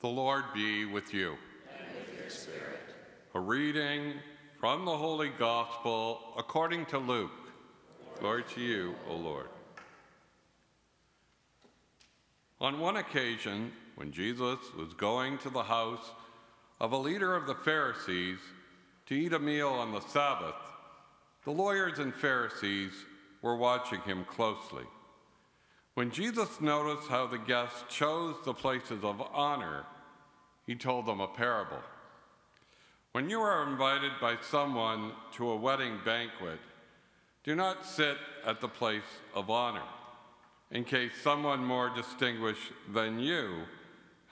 The Lord be with you. And with your spirit. A reading from the Holy Gospel according to Luke. Glory to you, O Lord. On one occasion, when Jesus was going to the house of a leader of the Pharisees to eat a meal on the Sabbath, the lawyers and Pharisees were watching him closely. When Jesus noticed how the guests chose the places of honor, he told them a parable. When you are invited by someone to a wedding banquet, do not sit at the place of honor, in case someone more distinguished than you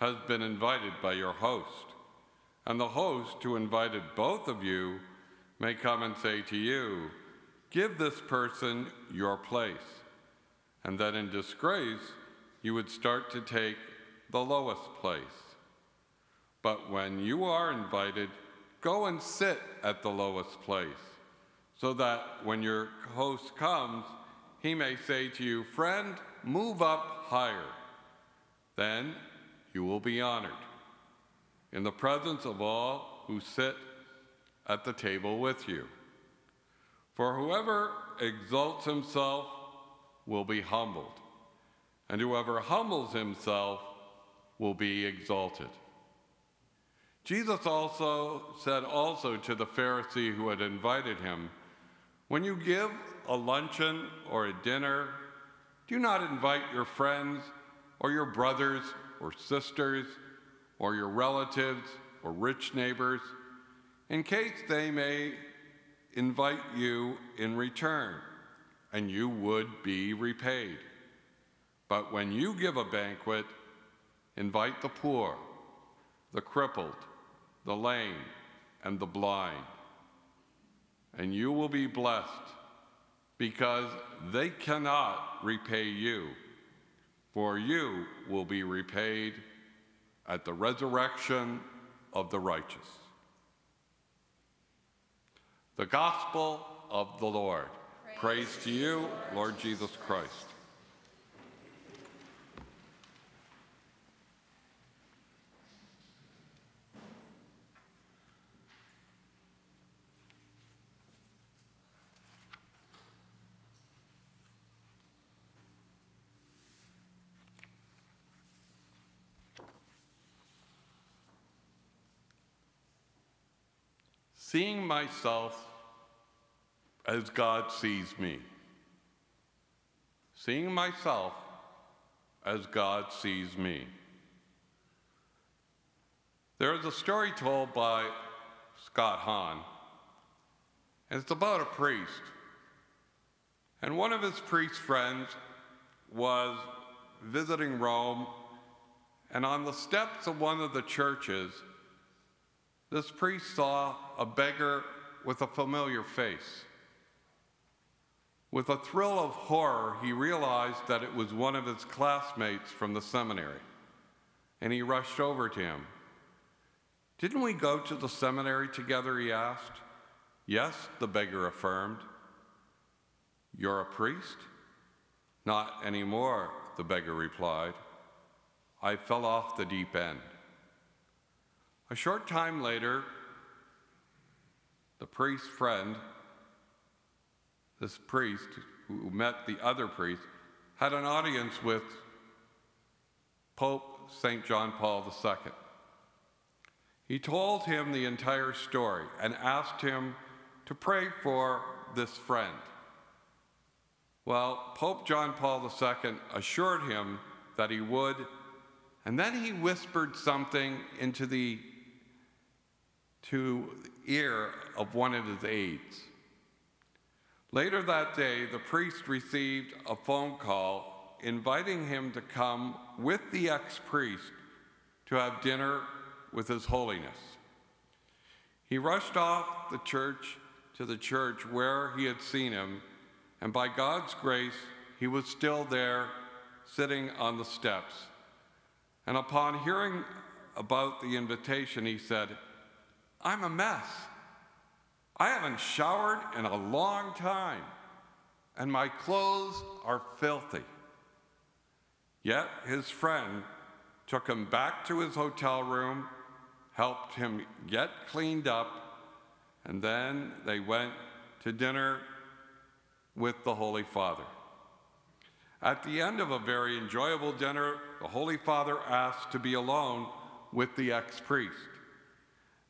has been invited by your host. And the host who invited both of you may come and say to you, Give this person your place and that in disgrace you would start to take the lowest place. But when you are invited, go and sit at the lowest place, so that when your host comes, he may say to you, Friend, move up higher. Then you will be honored in the presence of all who sit at the table with you. For whoever exalts himself will be humbled, and whoever humbles himself will be exalted. Jesus also said also to the Pharisee who had invited him, When you give a luncheon or a dinner, do not invite your friends or your brothers or sisters or your relatives or rich neighbors, in case they may invite you in return and you would be repaid. But when you give a banquet, invite the poor, the crippled, the lame, and the blind, and you will be blessed because they cannot repay you, for you will be repaid at the resurrection of the righteous. The Gospel of the Lord. Praise to you, Lord Jesus Christ. Seeing myself as God sees me. Seeing myself as God sees me. There is a story told by Scott Hahn, and it's about a priest. And one of his priest friends was visiting Rome, and on the steps of one of the churches, this priest saw a beggar with a familiar face. With a thrill of horror, he realized that it was one of his classmates from the seminary, and he rushed over to him. Didn't we go to the seminary together? he asked. Yes, the beggar affirmed. You're a priest? Not anymore, the beggar replied. I fell off the deep end. A short time later, the priest's friend this priest who met the other priest had an audience with Pope St. John Paul II. He told him the entire story and asked him to pray for this friend. Well, Pope John Paul II assured him that he would, and then he whispered something into the to ear of one of his aides. Later that day, the priest received a phone call inviting him to come with the ex priest to have dinner with His Holiness. He rushed off the church to the church where he had seen him, and by God's grace, he was still there sitting on the steps. And upon hearing about the invitation, he said, I'm a mess. I haven't showered in a long time, and my clothes are filthy. Yet his friend took him back to his hotel room, helped him get cleaned up, and then they went to dinner with the Holy Father. At the end of a very enjoyable dinner, the Holy Father asked to be alone with the ex priest.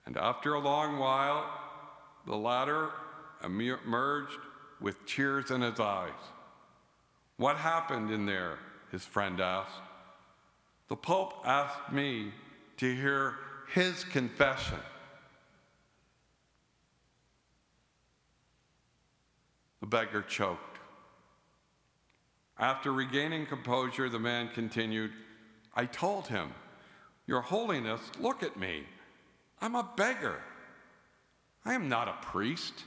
And after a long while, the latter emerged with tears in his eyes. What happened in there? his friend asked. The Pope asked me to hear his confession. The beggar choked. After regaining composure, the man continued, I told him, Your Holiness, look at me. I'm a beggar. I am not a priest.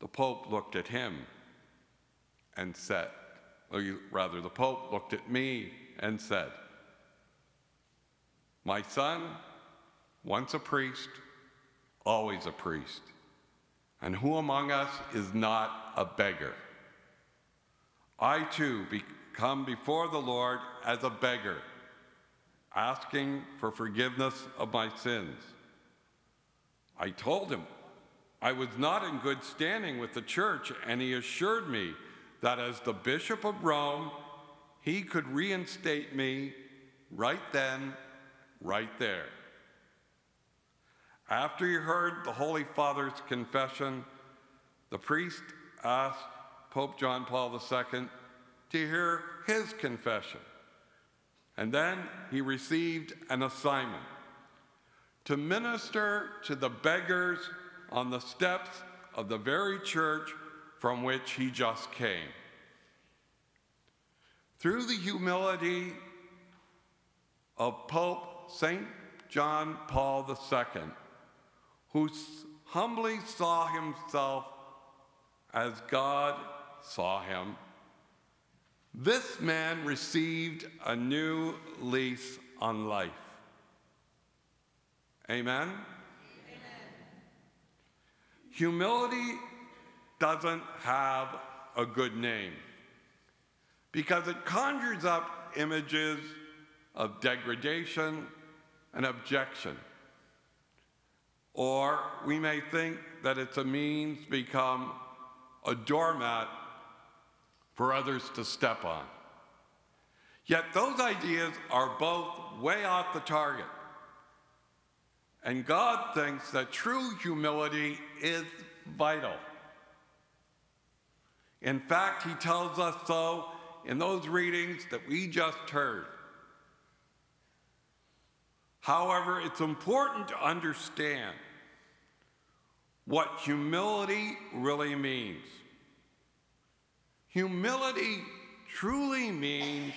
The Pope looked at him and said, or rather, the Pope looked at me and said, My son, once a priest, always a priest. And who among us is not a beggar? I too come before the Lord as a beggar, asking for forgiveness of my sins. I told him I was not in good standing with the church, and he assured me that as the Bishop of Rome, he could reinstate me right then, right there. After he heard the Holy Father's confession, the priest asked Pope John Paul II to hear his confession. And then he received an assignment to minister to the beggars on the steps of the very church from which he just came. Through the humility of Pope St. John Paul II, who humbly saw himself as God saw him, this man received a new lease on life. Amen? Amen? Humility doesn't have a good name because it conjures up images of degradation and objection. Or we may think that it's a means become a doormat for others to step on. Yet those ideas are both way off the target. And God thinks that true humility is vital. In fact, He tells us so in those readings that we just heard. However, it's important to understand what humility really means. Humility truly means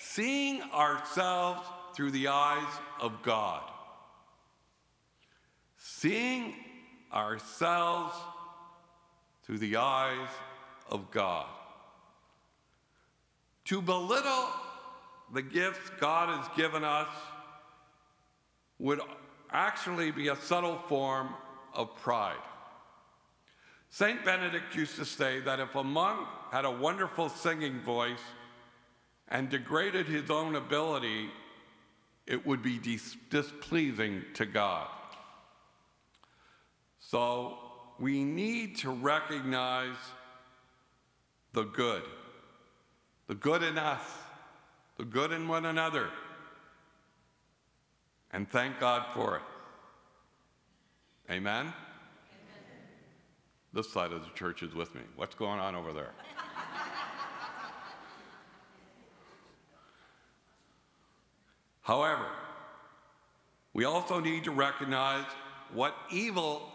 seeing ourselves through the eyes of God. Seeing ourselves through the eyes of God. To belittle the gifts God has given us would actually be a subtle form of pride. St. Benedict used to say that if a monk had a wonderful singing voice and degraded his own ability, it would be dis- displeasing to God. So we need to recognize the good, the good in us, the good in one another, and thank God for it. Amen? This side of the church is with me. What's going on over there? However, we also need to recognize what evil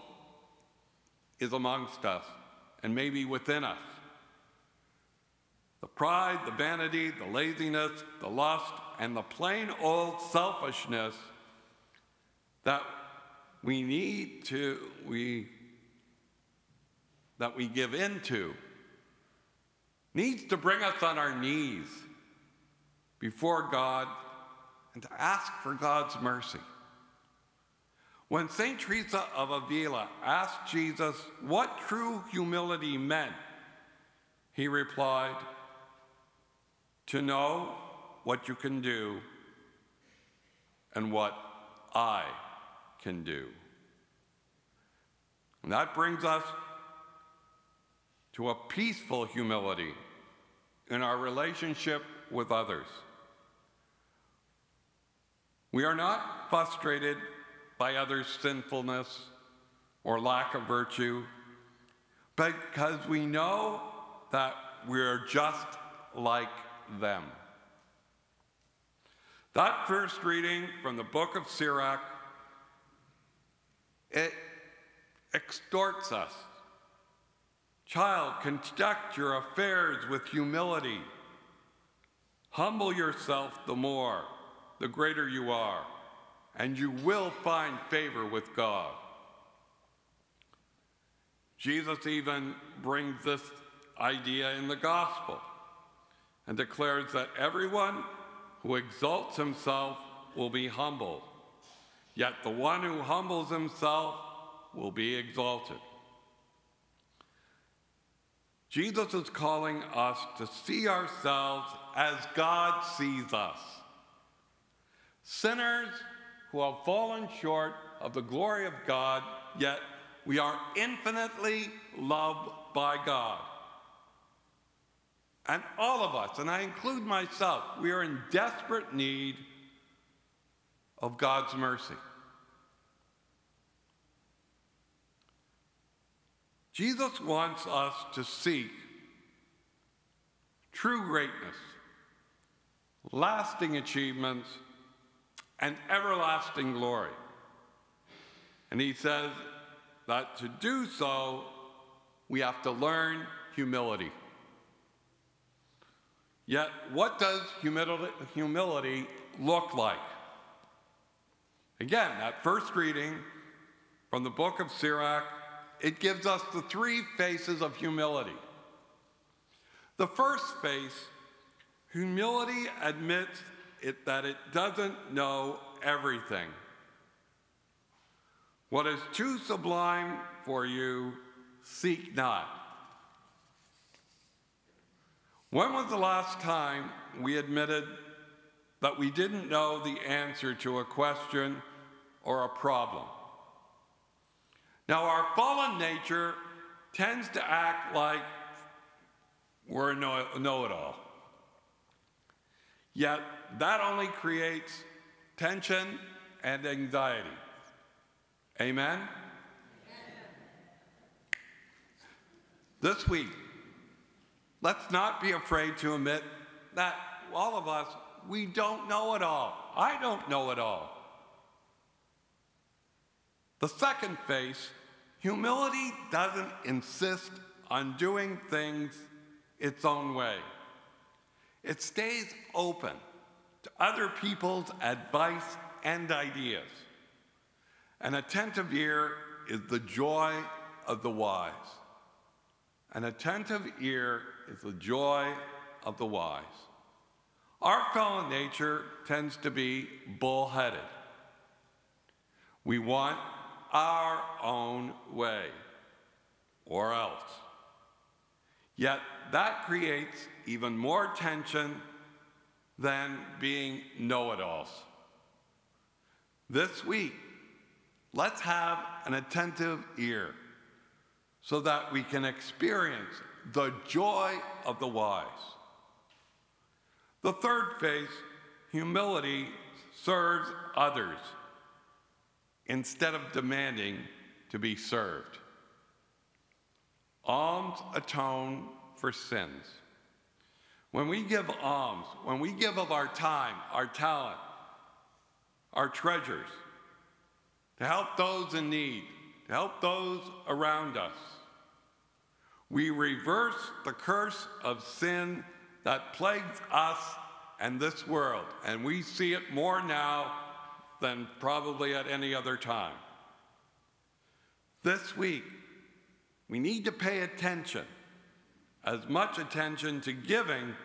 is amongst us and maybe within us. The pride, the vanity, the laziness, the lust, and the plain old selfishness that we need to, we that we give into needs to bring us on our knees before God and to ask for God's mercy. When St. Teresa of Avila asked Jesus what true humility meant, he replied, To know what you can do and what I can do. And that brings us to a peaceful humility in our relationship with others. We are not frustrated by others' sinfulness or lack of virtue, because we know that we're just like them. That first reading from the book of Sirach, it extorts us. Child, conduct your affairs with humility. Humble yourself the more, the greater you are, and you will find favor with God. Jesus even brings this idea in the gospel and declares that everyone who exalts himself will be humbled, yet the one who humbles himself will be exalted. Jesus is calling us to see ourselves as God sees us. Sinners who have fallen short of the glory of God, yet we are infinitely loved by God. And all of us, and I include myself, we are in desperate need of God's mercy. Jesus wants us to seek true greatness, lasting achievements, and everlasting glory. And he says that to do so, we have to learn humility. Yet, what does humility, look like? Again, that first reading from the book of Sirach, it gives us the three faces of humility. The first face, humility admits it, that it doesn't know everything. What is too sublime for you, seek not. When was the last time we admitted that we didn't know the answer to a question or a problem? Now, our fallen nature tends to act like we're a know it all. Yet, that only creates tension and anxiety. Amen? This week, Let's not be afraid to admit that all of us, we don't know it all. I don't know it all. The second face, humility doesn't insist on doing things its own way. It stays open to other people's advice and ideas. An attentive ear is the joy of the wise. An attentive ear is the joy of the wise. Our fallen nature tends to be bullheaded. We want our own way, or else. Yet that creates even more tension than being know it alls. This week, let's have an attentive ear so that we can experience the joy of the wise. The third phase, humility, serves others instead of demanding to be served. Alms atone for sins. When we give alms, when we give of our time, our talent, our treasures, to help those in need, to help those around us, we reverse the curse of sin that plagues us and this world, and we see it more now than probably at any other time. This week, we need to pay attention, as much attention to giving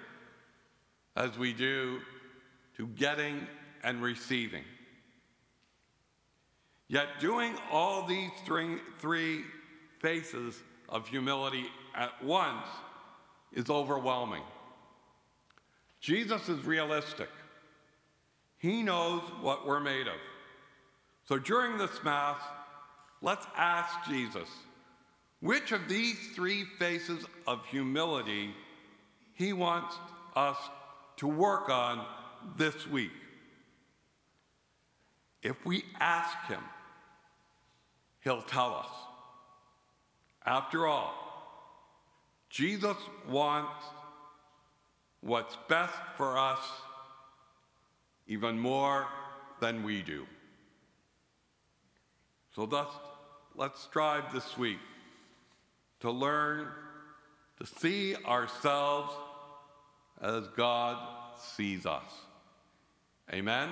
as we do to getting and receiving. Yet, doing all these three, three faces of humility at once is overwhelming. Jesus is realistic. He knows what we're made of. So during this Mass, let's ask Jesus which of these three faces of humility he wants us to work on this week. If we ask him, he'll tell us. After all, Jesus wants what's best for us even more than we do. So thus, let's strive this week to learn to see ourselves as God sees us. Amen.